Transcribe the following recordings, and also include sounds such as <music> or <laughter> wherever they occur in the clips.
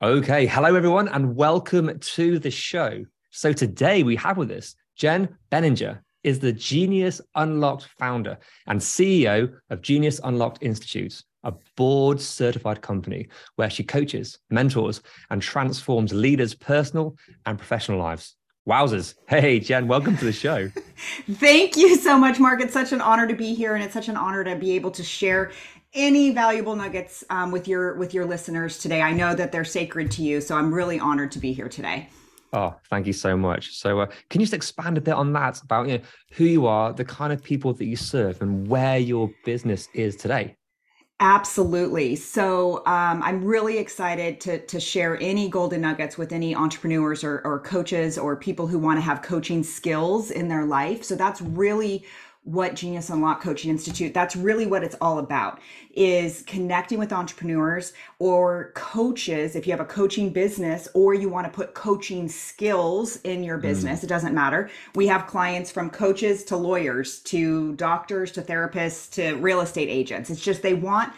Okay, hello everyone, and welcome to the show. So today we have with us Jenn Beninger is the Genius Unlocked founder and CEO of Genius Unlocked Institute, a board certified company where she coaches, mentors, and transforms leaders' personal and professional lives. Wowzers. Hey, Jen, welcome to the show. <laughs> Thank you so much, Mark. It's such an honor to be here, and it's such an honor to be able to share any valuable nuggets um, with your with your listeners today. I know that they're sacred to you, so I'm really honored to be here today. Oh, thank you so much. So, uh, can you just expand a bit on that about you know, who you are, the kind of people that you serve, and where your business is today? Absolutely. So um, I'm really excited to to share any golden nuggets with any entrepreneurs or, or coaches or people who want to have coaching skills in their life. So that's really what Genius Unlock Coaching Institute, that's really what it's all about is connecting with entrepreneurs or coaches. If you have a coaching business or you want to put coaching skills in your mm-hmm. business, it doesn't matter. We have clients from coaches to lawyers to doctors to therapists to real estate agents. It's just they want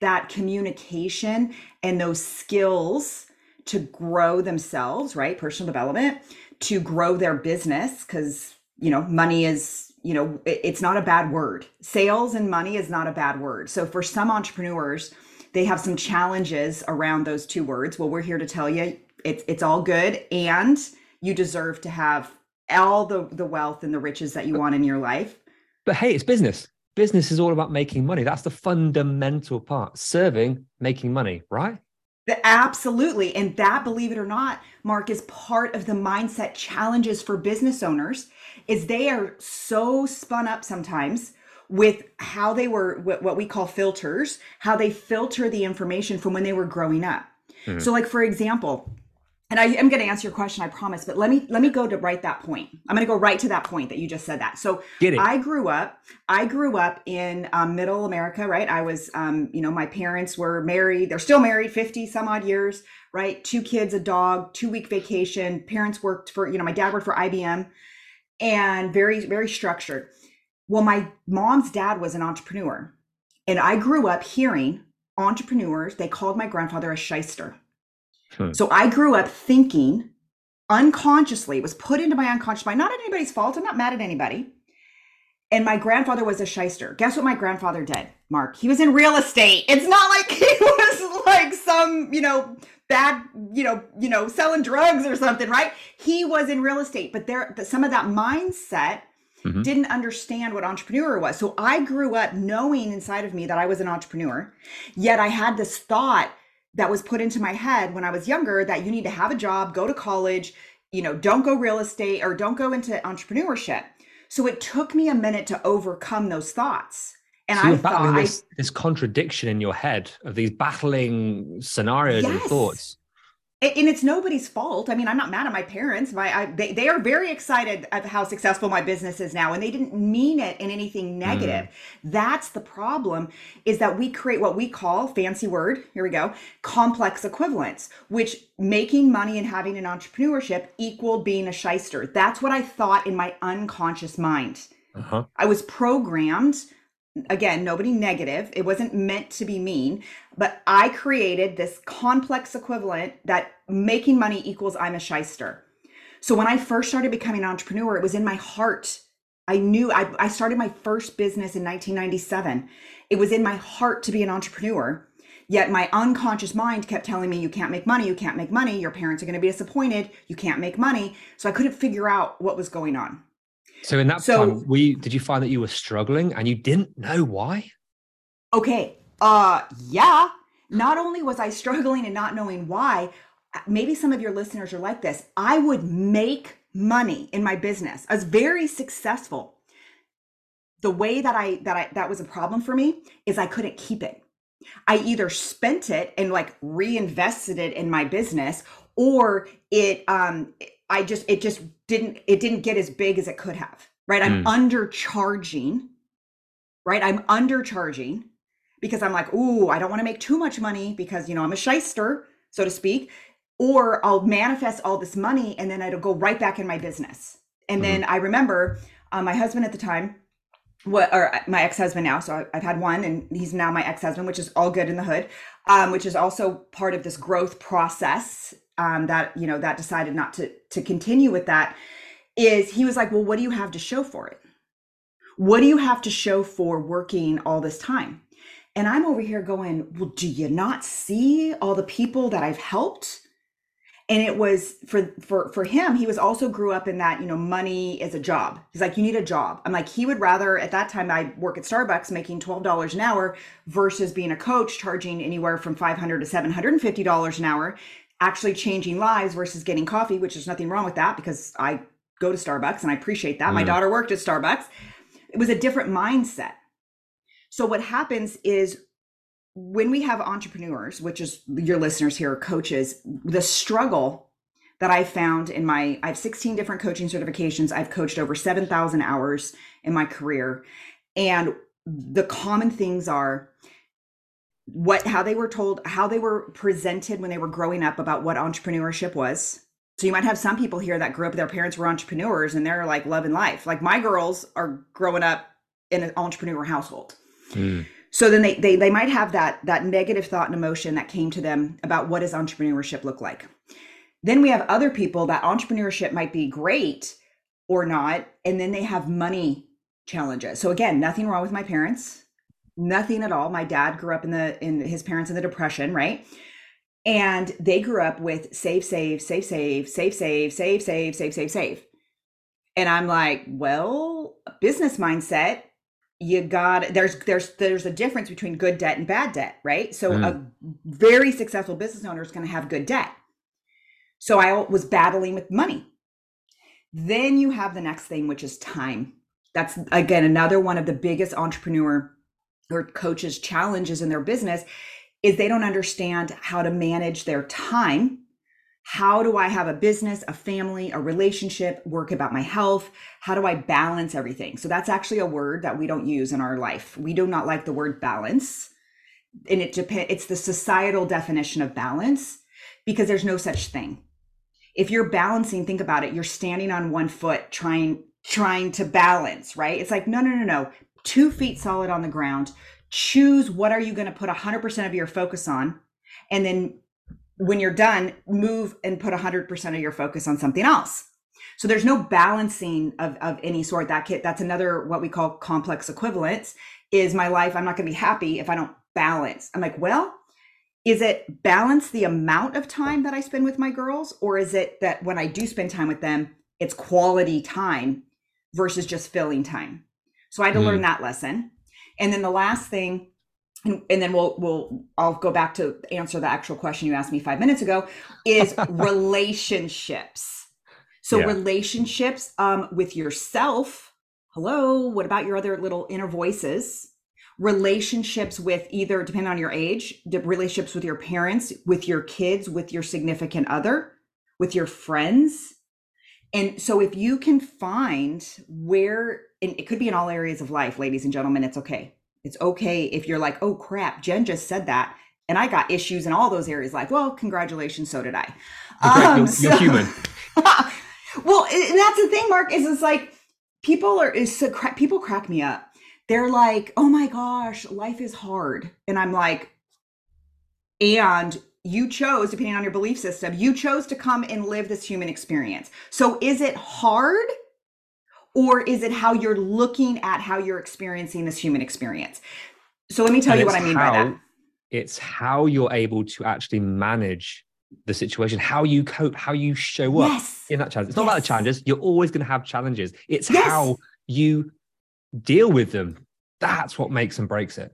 that communication and those skills to grow themselves, right? Personal development, to grow their business because, you know, money is you know it's not a bad word sales and money is not a bad word so for some entrepreneurs they have some challenges around those two words well we're here to tell you it's it's all good and you deserve to have all the the wealth and the riches that you want in your life But hey, it's business. Business is all about making money. That's the fundamental part. Serving, making money, right? Absolutely. And that, believe it or not, Mark, is part of the mindset challenges for business owners is they are so spun up sometimes with how they were what what we call filters, how they filter the information from when they were growing up. Mm-hmm. So like for example, and I am going to answer your question, I promise, but let me let me go to right that point. I'm going to go right to that point that you just said that. So. I grew up. I grew up in um, Middle America, right? I was, um, you know, my parents were married. They're still married, fifty some odd years, right? Two kids, a dog, two week vacation. Parents worked for, you know, my dad worked for IBM, and very very structured. Well, my mom's dad was an entrepreneur, and I grew up hearing entrepreneurs. They called my grandfather a shyster. Hmm. So I grew up thinking unconsciously, it was put into my unconscious mind, not at anybody's fault. I'm not mad at anybody. And my grandfather was a shyster. Guess what my grandfather did, Mark? He was in real estate. It's not like <laughs> he was like some, you know, bad, you know, you know, selling drugs or something, right? He was in real estate, but there some of that mindset Mhm. didn't understand what entrepreneur was. So I grew up knowing inside of me that I was an entrepreneur, yet I had this thought that was put into my head when I was younger that you need to have a job, go to college, you know, don't go real estate or don't go into entrepreneurship. So it took me a minute to overcome those thoughts. And so I thought battling I this, this contradiction in your head of these battling scenarios and thoughts. And it's nobody's fault. I mean, I'm not mad at my parents. My, I, they, they are very excited of how successful my business is now, and they didn't mean it in anything negative. That's the problem is that we create what we call fancy word. Here we go, complex equivalence, which making money and having an entrepreneurship equaled being a shyster. That's what I thought in my unconscious mind. Uh-huh. I was programmed again, nobody negative. It wasn't meant to be mean, but I created this complex equivalent that making money equals I'm a shyster. So when I first started becoming an entrepreneur, it was in my heart. I knew I, I started my first business in 1997. It was in my heart to be an entrepreneur. Yet my unconscious mind kept telling me, you can't make money, you can't make money, your parents are going to be disappointed, you can't make money. So I couldn't figure out what was going on. So in that so, time, we did you find that you were struggling and you didn't know why? Okay. Uh yeah. Not only was I struggling and not knowing why, maybe some of your listeners are like this. I would make money in my business. I was very successful. The way that I that I that was a problem for me is I couldn't keep it. I either spent it and like reinvested it in my business or it um I just it just didn't it didn't get as big as it could have. Right? I'm mm. undercharging. Right? I'm undercharging because I'm like, "Ooh, I don't want to make too much money because, you know, I'm a shyster, so to speak." or I'll manifest all this money and then it'll go right back in my business. And mm-hmm. then I remember uh, my husband at the time, what or uh, my ex-husband now. So I've had one, and he's now my ex-husband, which is all good in the hood. Um, which is also part of this growth process um, that you know that decided not to to continue with that. Is he was like, well, what do you have to show for it? What do you have to show for working all this time? And I'm over here going, well, do you not see all the people that I've helped? and it was for for for him he was also grew up in that you know money is a job. He's like you need a job. I'm like he would rather at that time i work at starbucks making $12 an hour versus being a coach charging anywhere from 500 to 750 dollars an hour actually changing lives versus getting coffee which is nothing wrong with that because i go to starbucks and i appreciate that. Mm. my daughter worked at starbucks. It was a different mindset so what happens is when we have entrepreneurs, which is your listeners here, coaches, the struggle that I found in my, I have 16 different coaching certifications. I've coached over 7,000 hours in my career. And the common things are what, how they were told, how they were presented when they were growing up about what entrepreneurship was. So you might have some people here that grew up, their parents were entrepreneurs and they're like loving life. Like my girls are growing up in an entrepreneur household. Mm so then they, they they might have that that negative thought and emotion that came to them about what does entrepreneurship look like then we have other people that entrepreneurship might be great or not and then they have money challenges so again nothing wrong with my parents nothing at all my dad grew up in the in his parents in the depression right and they grew up with save save save save save save save save save save save and i'm like well business mindset you got there's there's there's a difference between good debt and bad debt right? So mm. a very successful business owner is going to have good debt. So i was battling with money. Then you have the next thing which is time. That's again another one of the biggest entrepreneur or coaches challenges in their business is they don't understand how to manage their time how do I have a business, a family, a relationship, work about my health? How do I balance everything? So that's actually a word that we don't use in our life. We do not like the word balance. And it depends, it's the societal definition of balance because there's no such thing. If you're balancing, think about it, you're standing on one foot trying trying to balance, right? It's like no, no, no, no. 2 feet solid on the ground. Choose what are you going to put 100% of your focus on and then when you're done, move and put 100% of your focus on something else. So there's no balancing of, of any sort. That kit, that's another what we call complex equivalence is my life. I'm not going to be happy if I don't balance. I'm like, well, is it balance the amount of time that I spend with my girls? Or is it that when I do spend time with them, it's quality time versus just filling time? So I had to mm. learn that lesson. And then the last thing and, and then we'll we'll I'll go back to answer the actual question you asked me five minutes ago is <laughs> relationships. So yeah. relationships um, with yourself. Hello, what about your other little inner voices? Relationships with either, depending on your age, the relationships with your parents, with your kids, with your significant other, with your friends. And so if you can find where, and it could be in all areas of life, ladies and gentlemen, it's okay it's okay if you're like, oh crap, Jen just said that. And I got issues in all those areas. Like, well, congratulations, so did I. Um, you're, so, you're human. <laughs> well, and that's the thing, Mark, is it's like people are is so people crack me up. They're like, oh my gosh, life is hard. And I'm like, and you chose, depending on your belief system, you chose to come and live this human experience. So is it hard? Or is it how you're looking at how you're experiencing this human experience? So let me tell And you what I mean how- by that. It's how you're able to actually manage the situation, how you cope, how you show up Yes. in that challenge. It's not about the challenges. You're always going to have challenges. It's Yes. how you deal with them. That's what makes and breaks it.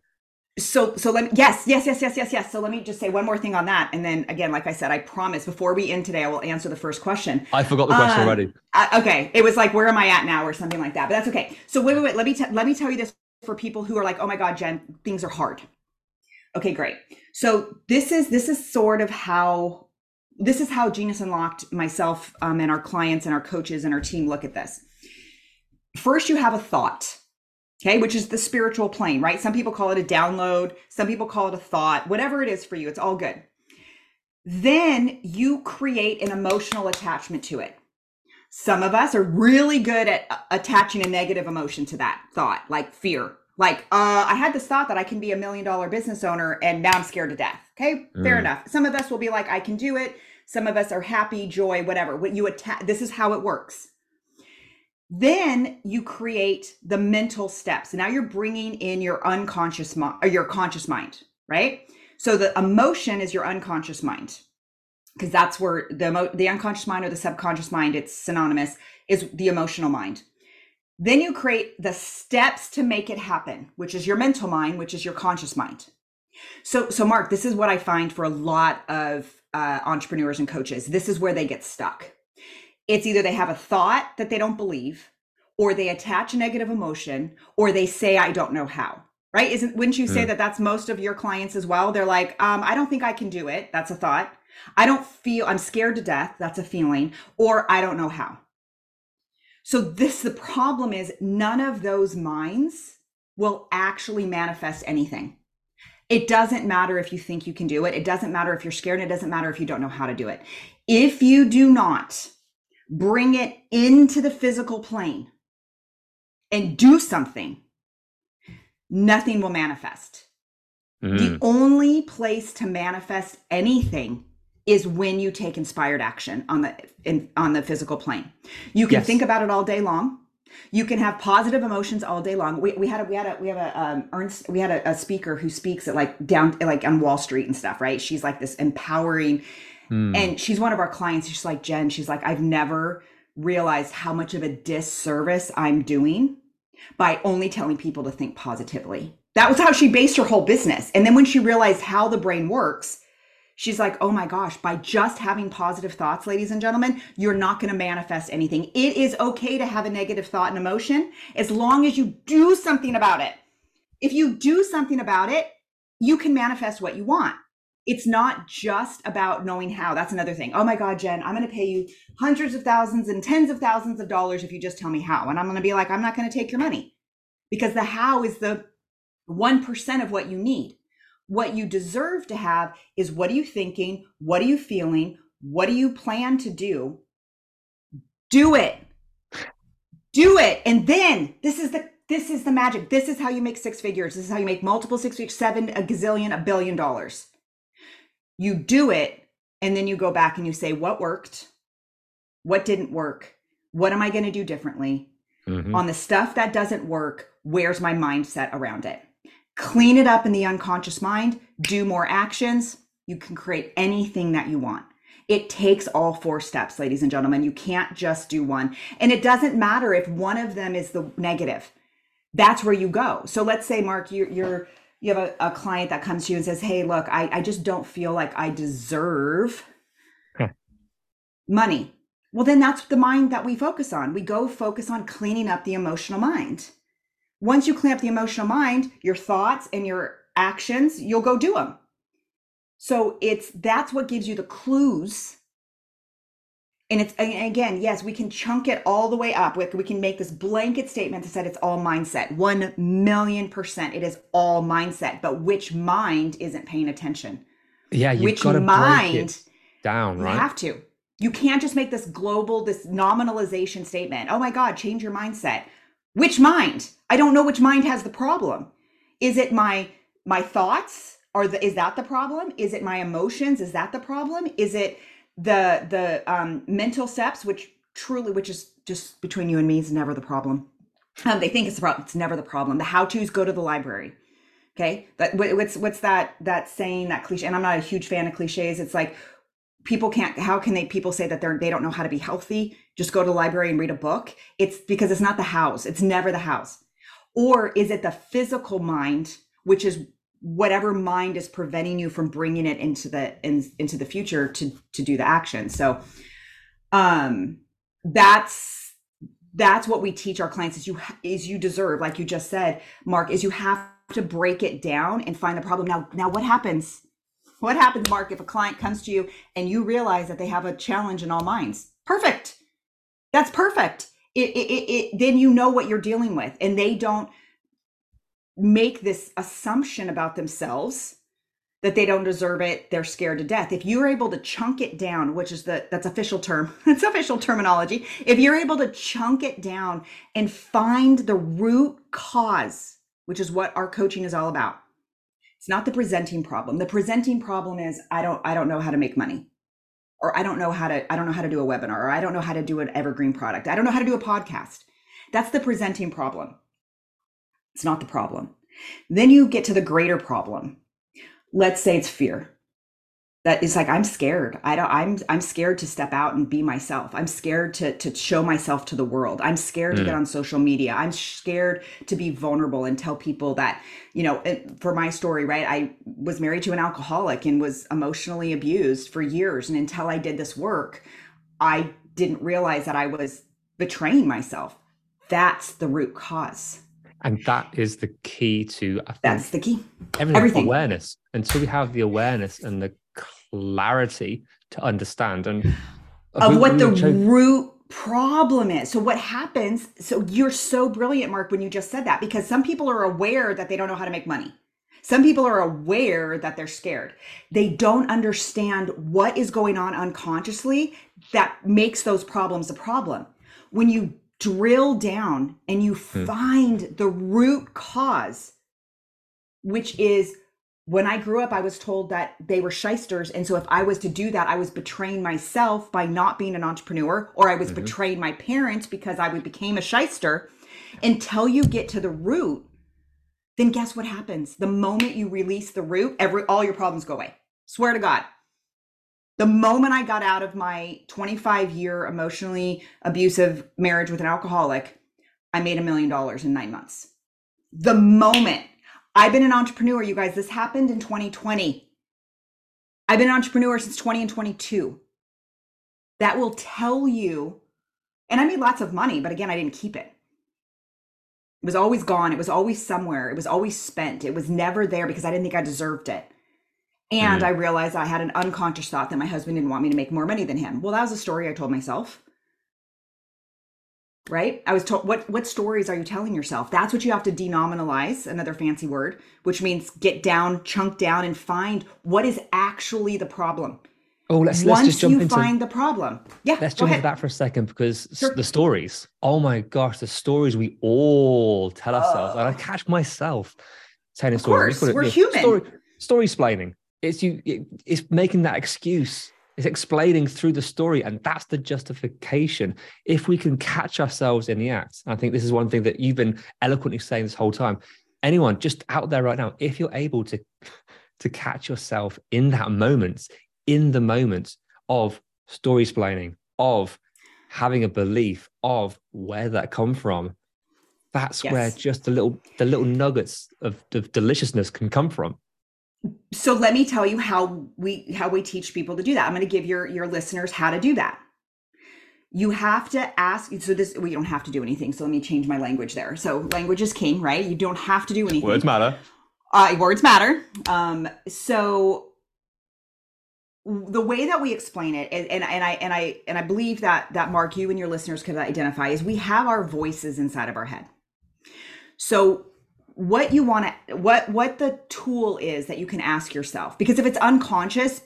So so let me yes yes yes yes yes yes. So let me just say one more thing on that. And then again like i said i promise before we end today i will answer the first question. I forgot the question Um, already. okay. It was like where am i at now or something like that but that's okay. So wait wait wait. Let me t- let me tell you this for people who are like oh my god jen things are hard. Okay great. So this is this is sort of how this is how genius unlocked myself um, and our clients and our coaches and our team look at this. First you have a thought okay which is the spiritual plane right? Some people call it a download. Some people call it a thought. Whatever it is for you it's all good. Then you create an emotional attachment to it. Some of us are really good at uh, attaching a negative emotion to that thought like fear. Like uh, i had this thought that i can be a million dollar business owner and now i'm scared to death okay? Fair Mm. enough. Some of us will be like i can do it. Some of us are happy joy whatever. What you attach this is how it works then you create the mental steps. Now you're bringing in your unconscious mind or your conscious mind, right? So the emotion is your unconscious mind because that's where the the unconscious mind or the subconscious mind it's synonymous is the emotional mind. Then you create the steps to make it happen, which is your mental mind, which is your conscious mind. So so Mark, this is what I find for a lot of uh, entrepreneurs and coaches. This is where they get stuck it's either they have a thought that they don't believe or they attach a negative emotion or they say i don't know how right? Isn't wouldn't you say Mm. that that's most of your clients as well? They're like um, i don't think i can do it that's a thought. I don't feel i'm scared to death that's a feeling or i don't know how. So this the problem is none of those minds will actually manifest anything. It doesn't matter if you think you can do it. It doesn't matter if you're scared it doesn't matter if you don't know how to do it. If you do not bring it into the physical plane and do something, nothing will manifest. Mm. The only place to manifest anything is when you take inspired action on the in, on the physical plane. You can Yes. think about it all day long. You can have positive emotions all day long. We, we had a we had a we have a um, Ernst we had a, a speaker who speaks at like down like on Wall Street and stuff, right? She's like this empowering Mm. and she's one of our clients. She's like, Jen, she's like, I've never realized how much of a disservice I'm doing by only telling people to think positively. That was how she based her whole business. And then when she realized how the brain works, she's like, oh my gosh, by just having positive thoughts, ladies and gentlemen, you're not going to manifest anything. It is okay to have a negative thought and emotion as long as you do something about it. If you do something about it, you can manifest what you want it's not just about knowing how. That's another thing. Oh my God, Jen, I'm going to pay you hundreds of thousands and tens of thousands of dollars if you just tell me how. And I'm going to be like, I'm not going to take your money because the how is the 1% of what you need. What you deserve to have is what are you thinking? What are you feeling? What do you plan to do? Do it. Do it. And then this is the this is the magic. This is how you make six figures. This is how you make multiple six figures, seven, a gazillion, a billion dollars you do it and then you go back and you say what worked? What didn't work? What am i going to do differently? Mhm. on the stuff that doesn't work where's my mindset around it? Clean it up in the unconscious mind do more actions. You can create anything that you want. It takes all four steps ladies and gentlemen. You can't just do one. And it doesn't matter if one of them is the negative. That's where you go. So let's say mark you're, you're you have a, a client that comes to you and says hey look I, I just don't feel like i deserve Huh. money. Well then that's the mind that we focus on. We go focus on cleaning up the emotional mind. Once you clean up the emotional mind your thoughts and your actions you'll go do them so it's that's what gives you the clues and it's and again yes we can chunk it all the way up we can make this blanket statement that said it's all mindset. 1 million percent it is all mindset but which mind isn't paying attention? Yeah, you've which got to break mind it down, you have to. You can't just make this global this nominalization statement oh my god change your mindset. Which mind? I don't know which mind has the problem. Is it my my thoughts? Or the, is that the problem? Is it my emotions? Is that the problem? Is it the the um, mental steps which truly which is just between you and me, is never the problem. Um, they think it's the problem. It's never the problem. The how tos go to the library. Okay, that what's what's that that saying that cliche? And I'm not a huge fan of cliches. It's like people can't. How can they people say that they're they don't know how to be healthy? Just go to the library and read a book. It's because it's not the house. It's never the house. Or is it the physical mind, which is whatever mind is preventing you from bringing it into the in, into the future to to do the action. So, um, that's that's what we teach our clients is you is you deserve like you just said mark is you have to break it down and find the problem. Now now what happens? What happens mark if a client comes to you and you realize that they have a challenge in all minds? Perfect. That's perfect. It, it, it, it then you know what you're dealing with and they don't make this assumption about themselves that they don't deserve it they're scared to death. If you're able to chunk it down which is the that's official term <laughs> it's official terminology. If you're able to chunk it down and find the root cause which is what our coaching is all about it's not the presenting problem. The presenting problem is i don't i don't know how to make money or i don't know how to i don't know how to do a webinar or i don't know how to do an evergreen product. I don't know how to do a podcast. That's the presenting problem it's not the problem. Then you get to the greater problem. Let's say it's fear. That is like i'm scared. I don't i'm i'm scared to step out and be myself. I'm scared to to show myself to the world. I'm scared mm. to get mm. on social media. I'm scared to be vulnerable and tell people that you know for my story right i was married to an alcoholic and was emotionally abused for years. And until i did this work i didn't realize that i was betraying myself. That's the root cause and that is the key to I think, that's the key everything, everything awareness until we have the awareness and the clarity to understand and of what the root problem is. So what happens? So you're so brilliant, Mark, when you just said that because some people are aware that they don't know how to make money. Some people are aware that they're scared. They don't understand what is going on unconsciously that makes those problems a problem. When you drill down and you hmm. find the root cause, which is when I grew up, I was told that they were shysters. And so if I was to do that, I was betraying myself by not being an entrepreneur, or I was mm-hmm. betraying my parents because I became a shyster. Until you get to the root, then guess what happens? The moment you release the root, every all your problems go away. Swear to God the moment I got out of my 25 year emotionally abusive marriage with an alcoholic, I made a million dollars in nine months. The moment I've been an entrepreneur, you guys, this happened in 2020. I've been an entrepreneur since 20 and 22. That will tell you, and I made lots of money, but again, I didn't keep it. It was always gone. It was always somewhere. It was always spent. It was never there because I didn't think I deserved it. And mm I realized I had an unconscious thought that my husband didn't want me to make more money than him. Well, that was a story I told myself. Right? I was told what what stories are you telling yourself? That's what you have to denominalize, another fancy word, which means get down, chunk down and find what is actually the problem. Oh, let's let's Once just jump you into find the problem. Yeah. Let's jump into that for a second because sure. the stories. Oh my gosh, the stories we all tell ourselves. Uh, and I catch myself telling stories. Course, we we're human. Story, story explaining it's you it's making that excuse. It's explaining through the story and that's the justification. If we can catch ourselves in the act i think this is one thing that you've been eloquently saying this whole time anyone just out there right now if you're able to to catch yourself in that moment in the moment of story explaining of having a belief of where that come from that's yes. where just the little the little nuggets of, of deliciousness can come from so let me tell you how we how we teach people to do that. I'm going to give your your listeners how to do that. You have to ask so this we don't have to do anything so let me change my language there. So language is king right? You don't have to do anything. Words matter. Uh, words matter. Um so the way that we explain it and, and, and i and i and i believe that that mark you and your listeners could identify is we have our voices inside of our head. So what you want to what what the tool is that you can ask yourself. Because if it's unconscious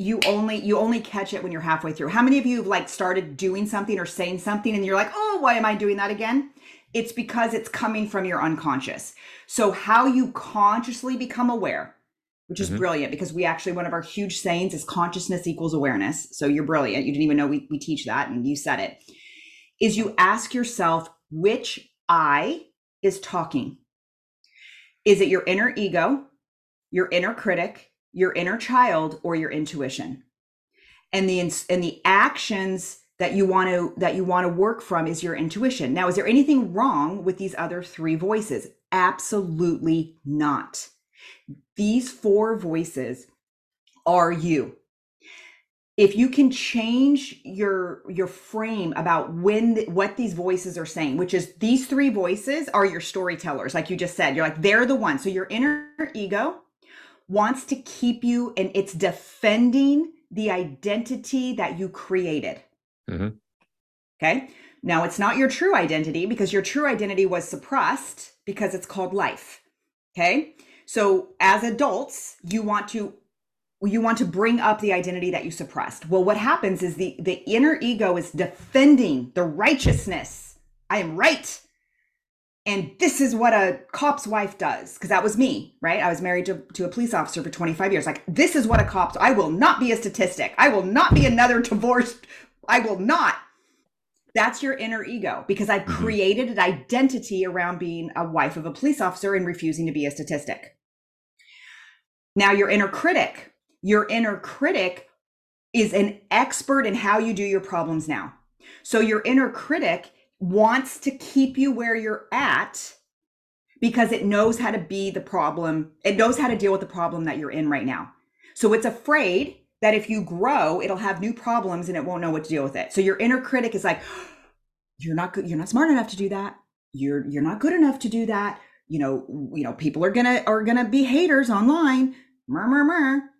you only you only catch it when you're halfway through. How many of you have like started doing something or saying something and you're like oh why am i doing that again? It's because it's coming from your unconscious. So how you consciously become aware which is mm-hmm. brilliant because we actually one of our huge sayings is consciousness equals awareness. So you're brilliant. You didn't even know we, we teach that and you said it. Is you ask yourself which I is talking. Is it your inner ego, your inner critic, your inner child, or your intuition? And the and the actions that you want to that you want to work from is your intuition. Now, is there anything wrong with these other three voices? Absolutely not. These four voices are you. If you can change your your frame about when the, what these voices are saying, which is these three voices are your storytellers, like you just said. You're like they're the ones. So your inner ego wants to keep you and it's defending the identity that you created. Mm-hmm. Okay. Now, it's not your true identity because your true identity was suppressed because it's called life. Okay. So, as adults, you want to you want to bring up the identity that you suppressed. Well, what happens is the the inner ego is defending the righteousness. I am right. And this is what a cop's wife does, because that was me, right? I was married to, to a police officer for 25 years. Like, this is what a cop's, I will not be a statistic. I will not be another <laughs> divorced I will not. That's your inner ego because I've mm-hmm. created an identity around being a wife of a police officer and refusing to be a statistic. Now, your inner critic, your inner critic is an expert in how you do your problems now. So, your inner critic wants to keep you where you're at because it knows how to be the problem, it knows how to deal with the problem that you're in right now. So, it's afraid that if you grow, it'll have new problems and it won't know what to deal with it. So your inner critic is like, you're not good, you're not smart enough to do that. You're you're not good enough to do that. You know, you know, people are gonna are gonna be haters online. Mur mur mur.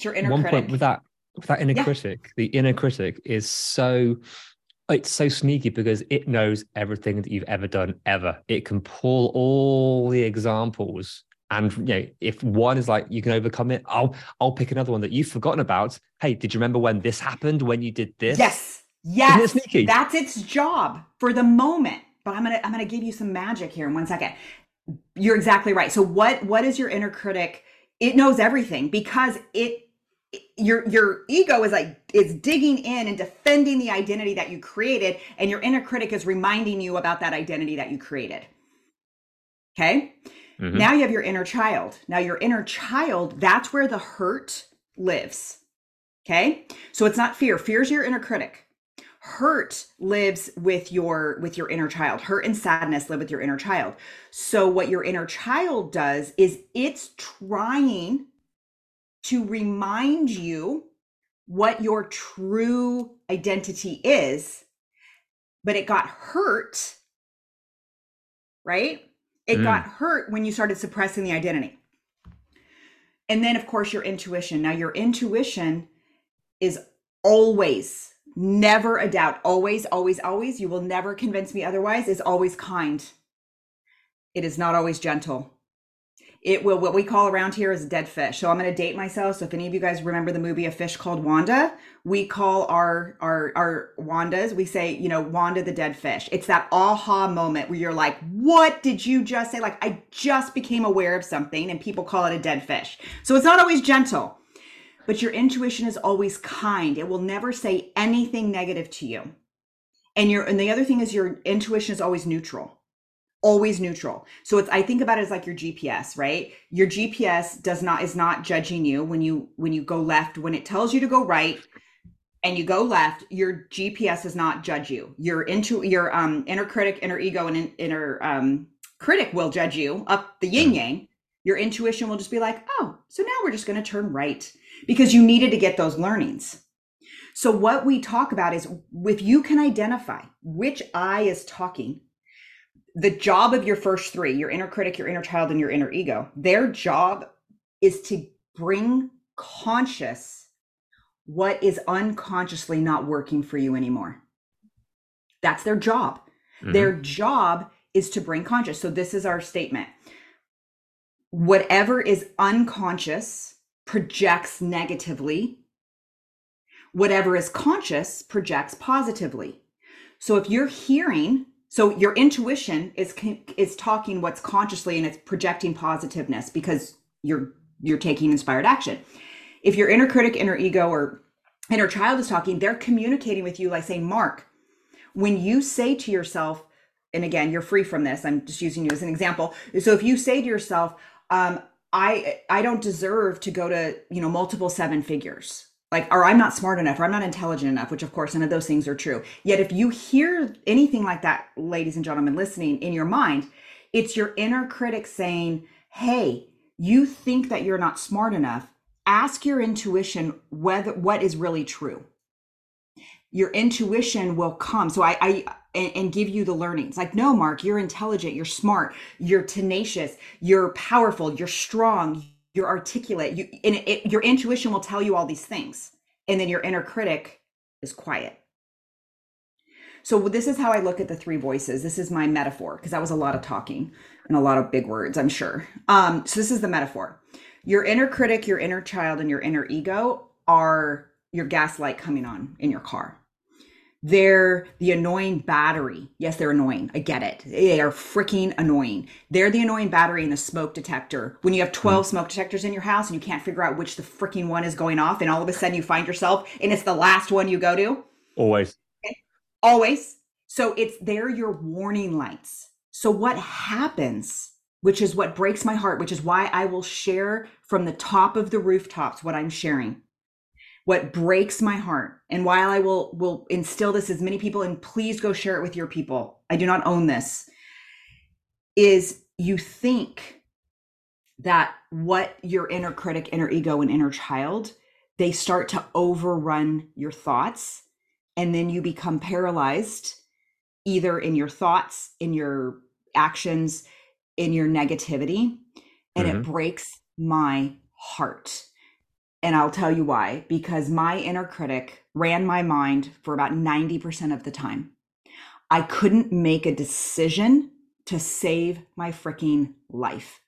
It's your inner one critic. point with that with that inner yeah. critic, the inner critic is so it's so sneaky because it knows everything that you've ever done ever. It can pull all the examples and you know if one is like you can overcome it i'll i'll pick another one that you've forgotten about. Hey did you remember when this happened when you did this? Yes. Yes. it that's its job for the moment. But i'm gonna i'm gonna give you some magic here in one second. You're exactly right. So what what is your inner critic? It knows everything because it your your ego is like is digging in and defending the identity that you created and your inner critic is reminding you about that identity that you created okay Mm-hmm. Now you have your inner child. Now, your inner child, that's where the hurt lives. Okay. So it's not fear. Fear is your inner critic. Hurt lives with your with your inner child. Hurt and sadness live with your inner child. So what your inner child does is it's trying to remind you what your true identity is, but it got hurt, right? It mm. got hurt when you started suppressing the identity. And then, of course, your intuition. Now, your intuition is always, never a doubt, always, always, always, you will never convince me otherwise, is always kind. It is not always gentle it will what we call around here is dead fish. So I'm going to date myself. So if any of you guys remember the movie A Fish Called Wanda, we call our our our Wandas, we say, you know, Wanda the dead fish. It's that aha moment where you're like, "What did you just say?" Like I just became aware of something and people call it a dead fish. So it's not always gentle. But your intuition is always kind. It will never say anything negative to you. And your and the other thing is your intuition is always neutral always neutral. So it's I think about it as like your GPS, right? Your GPS does not is not judging you when you when you go left when it tells you to go right and you go left, your GPS does not judge you. Your into your um inner critic, inner ego and in, inner um critic will judge you up the yin yang. Your intuition will just be like, "Oh, so now we're just going to turn right." Because you needed to get those learnings. So what we talk about is if you can identify which I is talking the job of your first three your inner critic your inner child and your inner ego their job is to bring conscious what is unconsciously not working for you anymore. That's their job. Mm-hmm. their job is to bring conscious. So this is our statement. Whatever is unconscious projects negatively. Whatever is conscious projects positively. So if you're hearing so your intuition is is talking what's consciously and it's projecting positiveness because you're you're taking inspired action if your inner critic inner ego or inner child is talking they're communicating with you like saying mark when you say to yourself, and again, you're free from this. I'm just using you as an example. So if you say to yourself, um, I I don't deserve to go to, you know, multiple seven figures. Like, or I'm not smart enough, or I'm not intelligent enough, which of course none of those things are true. Yet if you hear anything like that, ladies and gentlemen listening in your mind, it's your inner critic saying, Hey, you think that you're not smart enough. Ask your intuition whether what is really true your intuition will come. So I, I and, and, give you the learnings. Like, no, Mark, you're intelligent, you're smart, you're tenacious, you're powerful, you're strong, you're articulate. You and it, it, your intuition will tell you all these things, and then your inner critic is quiet. So this is how I look at the three voices. This is my metaphor because that was a lot of talking and a lot of big words, I'm sure. Um, so this is the metaphor. Your inner critic, your inner child, and your inner ego are your gaslight coming on in your car they're the annoying battery. Yes, they're annoying. I get it. They are freaking annoying. They're the annoying battery in the smoke detector. When you have 12 mm. smoke detectors in your house and you can't figure out which the freaking one is going off, and all of a sudden you find yourself and it's the last one you go to. Always. Okay? Always. So it's they're your warning lights. So what happens, which is what breaks my heart, which is why I will share from the top of the rooftops what I'm sharing what breaks my heart and while i will will instill this as many people and please go share it with your people i do not own this is you think that what your inner critic inner ego and inner child they start to overrun your thoughts and then you become paralyzed either in your thoughts in your actions in your negativity and mm-hmm. it breaks my heart and I'll tell you why because my inner critic ran my mind for about 90% of the time. I couldn't make a decision to save my freaking life.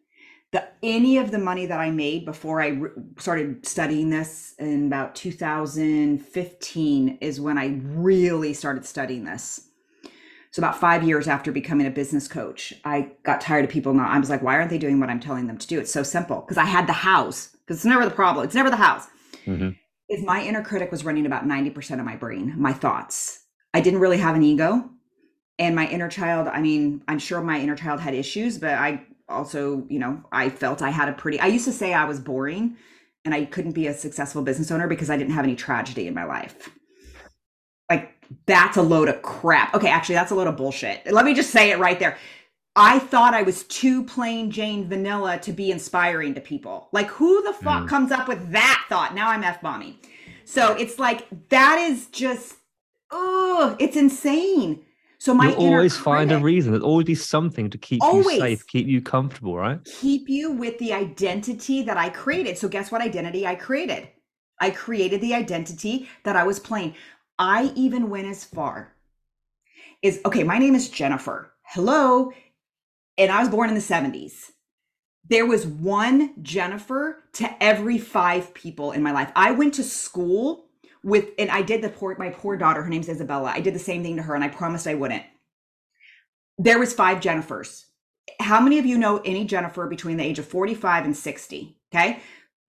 The any of the money that I made before I re- started studying this in about 2015 is when I really started studying this. So about 5 years after becoming a business coach, I got tired of people not I was like why aren't they doing what I'm telling them to do? It's so simple because I had the house because it's never the problem. It's never the house. Mm-hmm. Is my inner critic was running about 90% of my brain, my thoughts. I didn't really have an ego. And my inner child, I mean, I'm sure my inner child had issues, but I also, you know, I felt I had a pretty, I used to say I was boring and I couldn't be a successful business owner because I didn't have any tragedy in my life. Like, that's a load of crap. Okay, actually, that's a load of bullshit. Let me just say it right there. I thought I was too plain Jane vanilla to be inspiring to people. Like, who the fuck mm. comes up with that thought? Now I'm F bombing. So it's like, that is just, oh, it's insane. So my You'll always critic, find a reason. There'll always be something to keep always, you safe, keep you comfortable, right? Keep you with the identity that I created. So guess what identity I created? I created the identity that I was playing. I even went as far is okay, my name is Jennifer. Hello, and I was born in the 70s. There was one Jennifer to every five people in my life. I went to school with, and I did the poor, my poor daughter, her name's Isabella. I did the same thing to her and I promised I wouldn't. There was five Jennifers. How many of you know any Jennifer between the age of 45 and 60? Okay.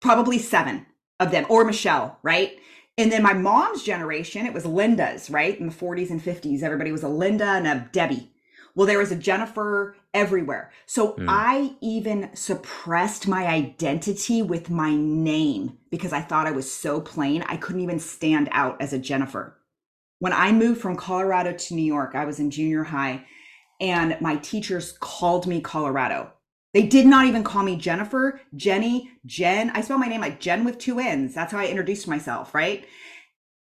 Probably seven of them, or Michelle, right? And then my mom's generation, it was Linda's, right? In the 40s and 50s, everybody was a Linda and a Debbie. Well, there was a Jennifer everywhere. So mm. I even suppressed my identity with my name because I thought I was so plain. I couldn't even stand out as a Jennifer. When I moved from Colorado to New York, I was in junior high and my teachers called me Colorado. They did not even call me Jennifer, Jenny, Jen. I spell my name like Jen with two N's. That's how I introduced myself, right?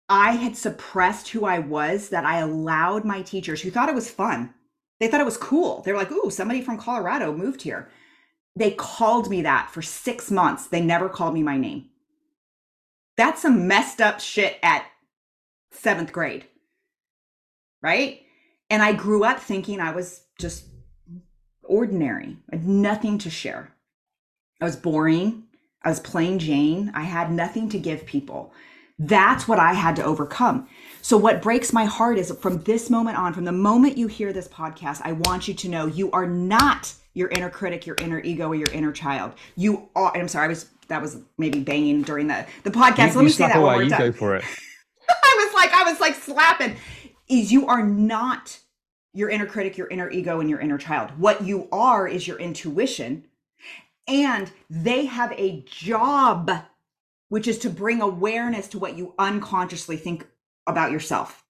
I had suppressed who I was that I allowed my teachers who thought it was fun they thought it was cool. They were like, ooh, somebody from Colorado moved here. They called me that for six months. They never called me my name. That's some messed up shit at seventh grade. Right? And I grew up thinking I was just ordinary. I had nothing to share. I was boring. I was plain Jane. I had nothing to give people. That's what I had to overcome. So, what breaks my heart is from this moment on, from the moment you hear this podcast, I want you to know you are not your inner critic, your inner ego, or your inner child. You are, I'm sorry, I was, that was maybe banging during the, the podcast. You, Let me say that one more time. You go for it. <laughs> I was like, I was like slapping. is you are not your inner critic, your inner ego, and your inner child. What you are is your intuition. And they have a job, which is to bring awareness to what you unconsciously think about yourself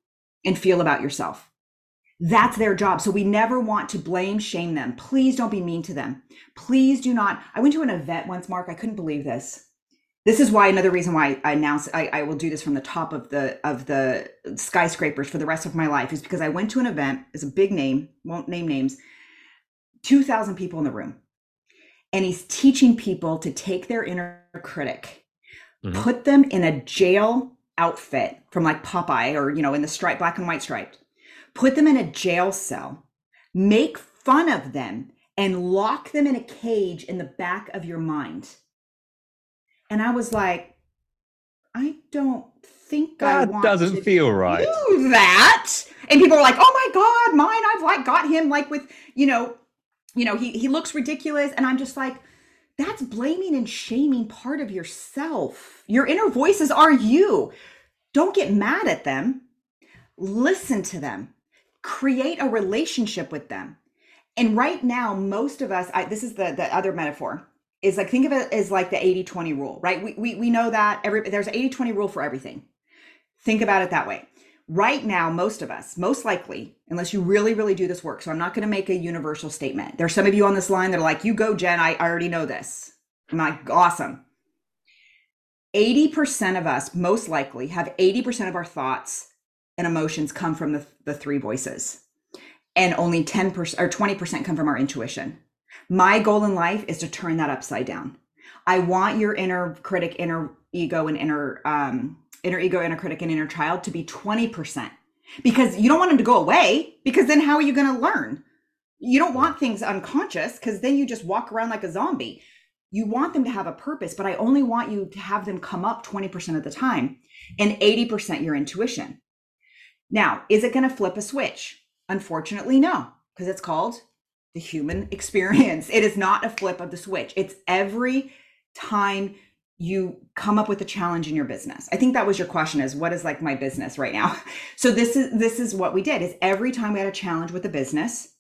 and feel about yourself. That's their job. So we never want to blame, shame them. Please don't be mean to them. Please do not. I went to an event once, Mark. I couldn't believe this this is why another reason why I announce I, I, will do this from the top of the of the skyscrapers for the rest of my life is because I went to an event, it's a big name, won't name names, 2,000 people in the room. And he's teaching people to take their inner critic, mm-hmm. put them in a jail outfit from like Popeye or, you know, in the stripe, black and white striped, put them in a jail cell, make fun of them, and lock them in a cage in the back of your mind and I was like, I don't think that doesn't feel right. Do that. And people are like, oh my God, mine, I've like got him like with, you know, you know, he he looks ridiculous. And I'm just like, that's blaming and shaming part of yourself. Your inner voices are you. Don't get mad at them. Listen to them. Create a relationship with them. And right now, most of us, I, this is the the other metaphor is like think of it as like the 80-20 rule, right? We we we know that every there's an 80-20 rule for everything. Think about it that way. Right now, most of us, most likely, unless you really, really do this work. So I'm not going to make a universal statement. There's some of you on this line that are like, you go, Jenn, I, already know this. I'm like, awesome. 80% of us, most likely, have 80% of our thoughts and emotions come from the, the three voices. And only 10% or 20% come from our intuition. My goal in life is to turn that upside down. I want your inner critic, inner ego, and inner um, inner ego, inner critic, and inner child to be 20%. Because you don't want them to go away, because then how are you going to learn? You don't want things unconscious because then you just walk around like a zombie. You want them to have a purpose, but I only want you to have them come up 20% of the time and 80% your intuition. Now, is it going to flip a switch? Unfortunately, no, because it's called the human <laughs> experience. It is not a flip of the switch. It's every time you come up with a challenge in your business. I think that was your question is what is like my business right now? <laughs> So this is this is what we did is every time we had a challenge with the business,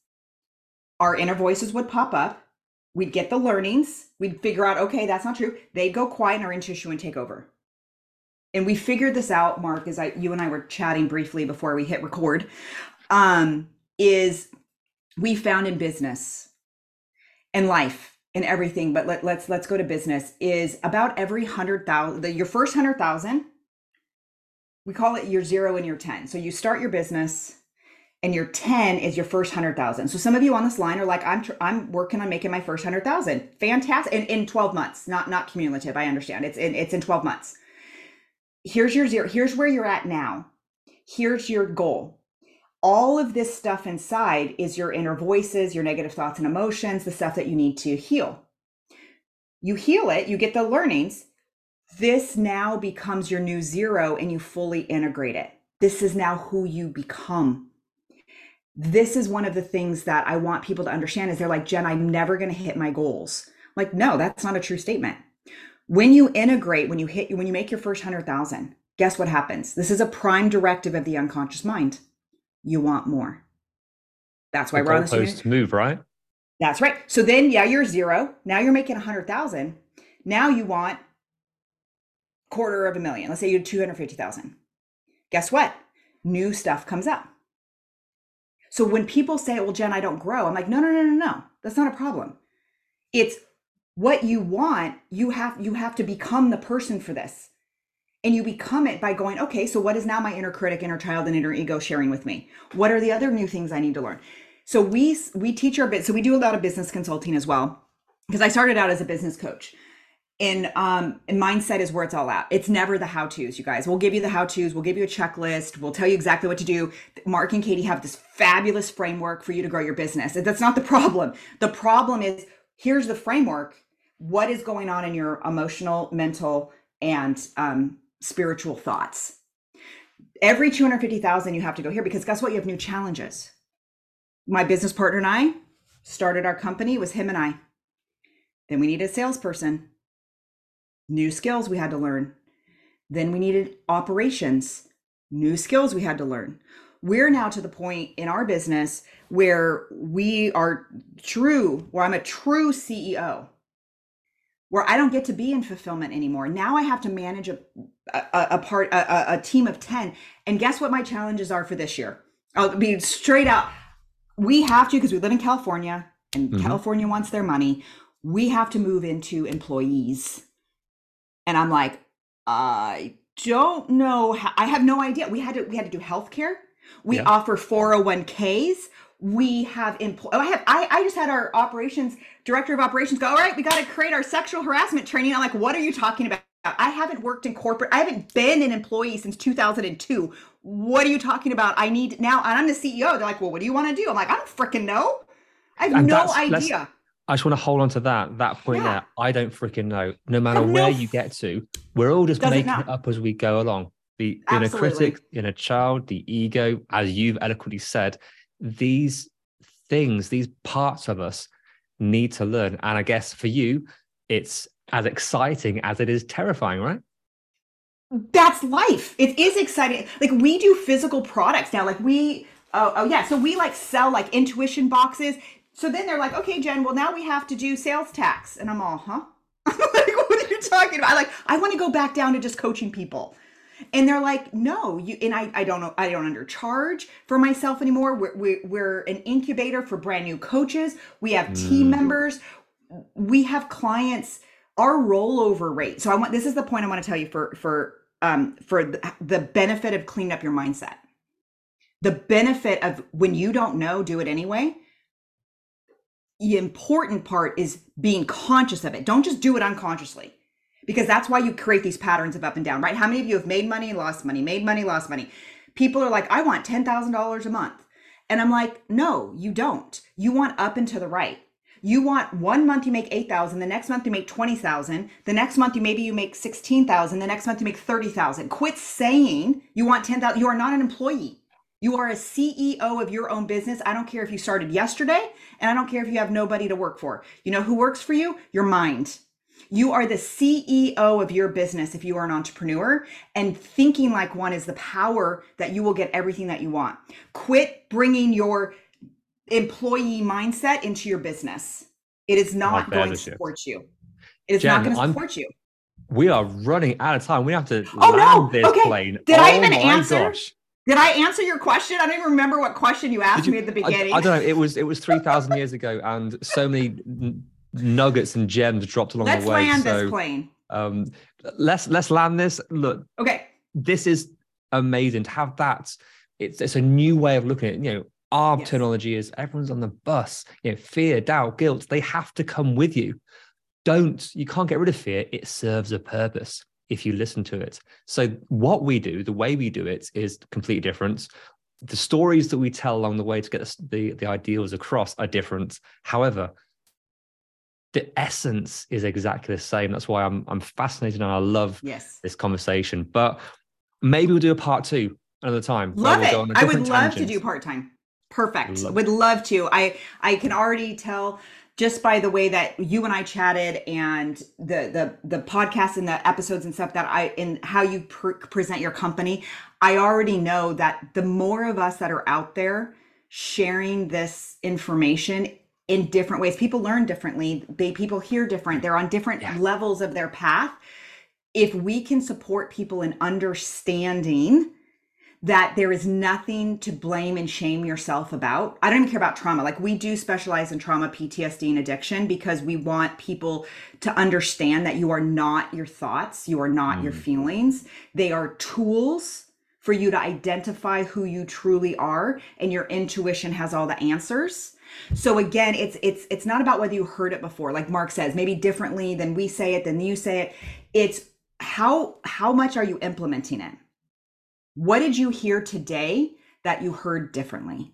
our inner voices would pop up. We'd get the learnings. We'd figure out, okay, that's not true. They'd go quiet and our intuition would take over. And we figured this out, Mark, as I you and I were chatting briefly before we hit record. Um, is we found in business and life and everything, but let, let's let's go to business. Is about every hundred thousand, your first hundred thousand. We call it your zero and your ten. So you start your business, and your ten is your first hundred thousand. So some of you on this line are like, I'm tr- I'm working on making my first hundred thousand. Fantastic! In in twelve months, not not cumulative. I understand. It's in it's in twelve months. Here's your zero. Here's where you're at now. Here's your goal all of this stuff inside is your inner voices, your negative thoughts and emotions, the stuff that you need to heal. You heal it, you get the learnings. This now becomes your new zero and you fully integrate it. This is now who you become. This is one of the things that I want people to understand is they're like, Jenn, I'm never going to hit my goals. I'm like, no, that's not a true statement. When you integrate, when you hit, when you make your first 100,000, guess what happens? This is a prime directive of the unconscious mind you want more. That's why the we're on this move, right? That's right. So then, yeah, you're zero. Now you're making a hundred thousand. Now you want quarter of a million. Let's say you had two hundred fifty thousand. Guess what? New stuff comes up. So when people say, "Well, Jenn, I don't grow," I'm like, "No, no, no, no, no. That's not a problem. It's what you want. You have you have to become the person for this and you become it by going okay so what is now my inner critic inner child and inner ego sharing with me? What are the other new things i need to learn? So we we teach our bit so we do a lot of business consulting as well because i started out as a business coach. And um and mindset is where it's all at. It's never the how to's you guys. We'll give you the how to's we'll give you a checklist we'll tell you exactly what to do. Mark and katie have this fabulous framework for you to grow your business. That's not the <laughs> problem. The problem is here's the framework. What is going on in your emotional mental and um, spiritual thoughts. Every 250,000 you have to go here because guess what? You have new challenges. My business partner and I started our company, it was him and I. Then we needed a salesperson. New skills we had to learn. Then we needed operations, new skills we had to learn. we're now to the point in our business where we are true, where I'm a true CEO, where I don't get to be in fulfillment anymore. Now I have to manage a a, a part a, a team of 10. And guess what my challenges are for this year? I'll be straight out. We have to because we live in California and mm-hmm. California wants their money. We have to move into employees. And I'm like, I don't know. How, I have no idea. We had to we had to do healthcare. We yeah. offer 401ks. We have employ. Oh, I have. I, I just had our operations director of operations go. All right, we got to create our sexual harassment training. I'm like, what are you talking about? I haven't worked in corporate. I haven't been an employee since 2002. What are you talking about? I need now, and I'm the CEO. They're like, well, what do you want to do? I'm like, I don't freaking know. I have and no idea. I just want to hold on to that that point yeah. there. I don't freaking know. No matter where you get to, we're all just making it up as we go along. The Absolutely. inner critic, inner child, the ego, as you've eloquently said, these things, these parts of us need to learn. And I guess for you, it's as exciting as it is terrifying, right? That's life. It is exciting. Like we do physical products now. Like we, oh, oh yeah. So we like sell like intuition boxes. So then they're like, okay, Jenn, well now we have to do sales tax. And I'm all, huh? <laughs> like, what are you talking about? Like, I want to go back down to just coaching people. And they're like, no, you and I, I don't know, I don't undercharge for myself anymore. We're, we're, we're an incubator for brand new coaches. We have team mm. members. We have clients our rollover rate. So I want this is the point I want to tell you for for um for the, the benefit of cleaning up your mindset. The benefit of when you don't know, do it anyway. The important part is being conscious of it. Don't just do it unconsciously because that's why you create these patterns of up and down, right? How many of you have made money, lost money, made money, lost money? People are like, I want $10,000 a month. And I'm like, no, you don't. You want up and to the right. You want one month you make 8,000, the next month you make 20,000, the next month you maybe you make 16,000, the next month you make 30,000. Quit saying you want 10,000. You are not an employee. You are a CEO of your own business. I don't care if you started yesterday and I don't care if you have nobody to work for. You know who works for you? Your mind. You are the CEO of your business if you are an entrepreneur, and thinking like one is the power that you will get everything that you want. Quit bringing your employee mindset into your business. It is not going to support you. It is Jenn, not going to support I'm, you. We are running out of time. We have to oh, land no. this okay. plane. Did oh I even answer? Gosh. Did I answer your question? I don't even remember what question you asked you, me at the beginning. I, I, don't know. It was it was three thousand years ago, and so many nuggets and gems dropped along let's the way. Let's land so, this plane. Um, let's let's land this. Look. Okay. This is amazing to have that. It's it's a new way of looking at it. You know, our yes. terminology is everyone's on the bus. You know, fear, doubt, guilt, they have to come with you. Don't, you can't get rid of fear. It serves a purpose if you listen to it. So, what we do, the way we do it is completely different. The stories that we tell along the way to get the, the ideals across are different. However, the essence is exactly the same. That's why I'm I'm fascinated and I love yes. this conversation. But maybe we'll do a part two another time. Love it. I would love to do part time. Perfect. Love Would love to. I I can already tell just by the way that you and I chatted and the the the podcast and the episodes and stuff that I in how you pre- present your company, I already know that the more of us that are out there sharing this information in different ways, people learn differently. They people hear different. They're on different yeah. levels of their path. If we can support people in understanding that there is nothing to blame and shame yourself about. I don't even care about trauma. Like we do specialize in trauma, PTSD, and addiction because we want people to understand that you are not your thoughts, you are not mm. your feelings. They are tools for you to identify who you truly are and your intuition has all the answers. So again, it's it's it's not about whether you heard it before like Mark says, maybe differently than we say it than you say it. It's how how much are you implementing it? What did you hear today that you heard differently?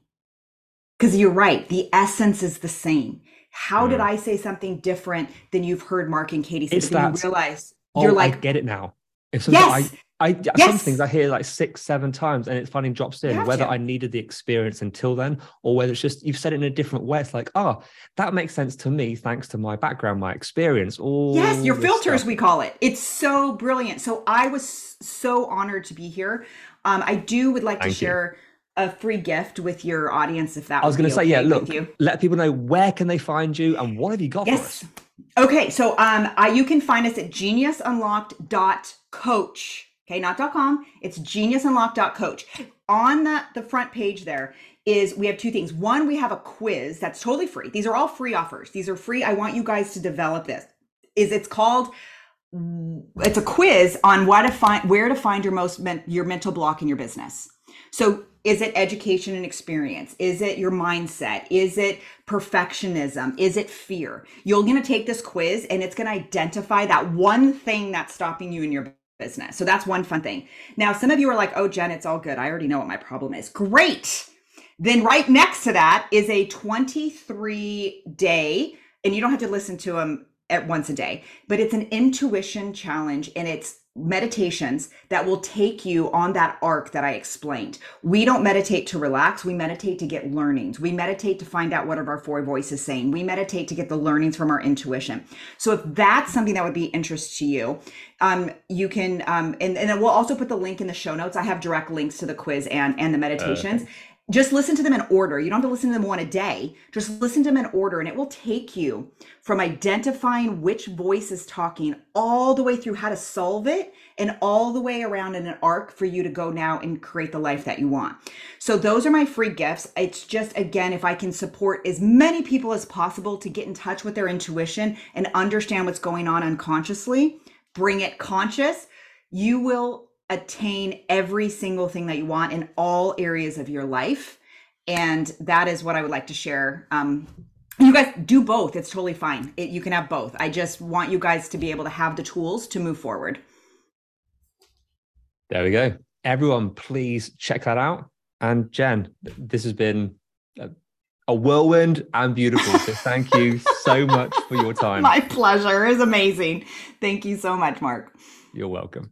Because you're right, the essence is the same. How did mm. I say something different than you've heard Mark and Katie say? It's that, you realize oh, you're like, I get it now. If yes. I, I yes. some things I hear like six, seven times, and it finally drops in. Whether to. I needed the experience until then, or whether it's just you've said it in a different way. It's like, oh, that makes sense to me thanks to my background, my experience. All yes, your filters stuff. we call it. It's so brilliant. So I was so honored to be here. Um, I do would like Thank to share a free gift with your audience if that I was going to say, okay yeah, look, you. let people know where can they find you and what have you got yes. for us? Okay, so um, I, you can find us at geniusunlocked.coach. Okay, not .com. It's geniusunlocked.coach. On the, the front page there is we have two things. One, we have a quiz that's totally free. These are all free offers. These are free. I want you guys to develop this. Is it's called it's a quiz on why to find where to find your most men, your mental block in your business. So is it education and experience? Is it your mindset? Is it perfectionism? Is it fear? You're going to take this quiz and it's going to identify that one thing that's stopping you in your business. So that's one fun thing. Now, some of you are like, oh, Jenn, it's all good. I already know what my problem is. Great. Then right next to that is a 23 day, and you don't have to listen to them at once a day, but it's an intuition challenge and it's meditations that will take you on that arc that I explained. We don't meditate to relax, we meditate to get learnings. We meditate to find out what our four voices saying. We meditate to get the learnings from our intuition. So if that's something that would be interest to you, um, you can um, and, and we'll also put the link in the show notes. I have direct links to the quiz and and the meditations. Uh, just listen to them in order. You don't have to listen to them one a day. Just listen to them in order, and it will take you from identifying which voice is talking all the way through how to solve it and all the way around in an arc for you to go now and create the life that you want. So, those are my free gifts. It's just, again, if I can support as many people as possible to get in touch with their intuition and understand what's going on unconsciously, bring it conscious, you will attain every single thing that you want in all areas of your life. And that is what I would like to share. Um, you guys do both. It's totally fine. It, you can have both. I just want you guys to be able to have the tools to move forward. There we go. Everyone, please check that out. And Jenn, this has been a, a whirlwind and beautiful. So <laughs> thank you so much for your time. My pleasure. It's amazing. Thank you so much, Mark. You're welcome.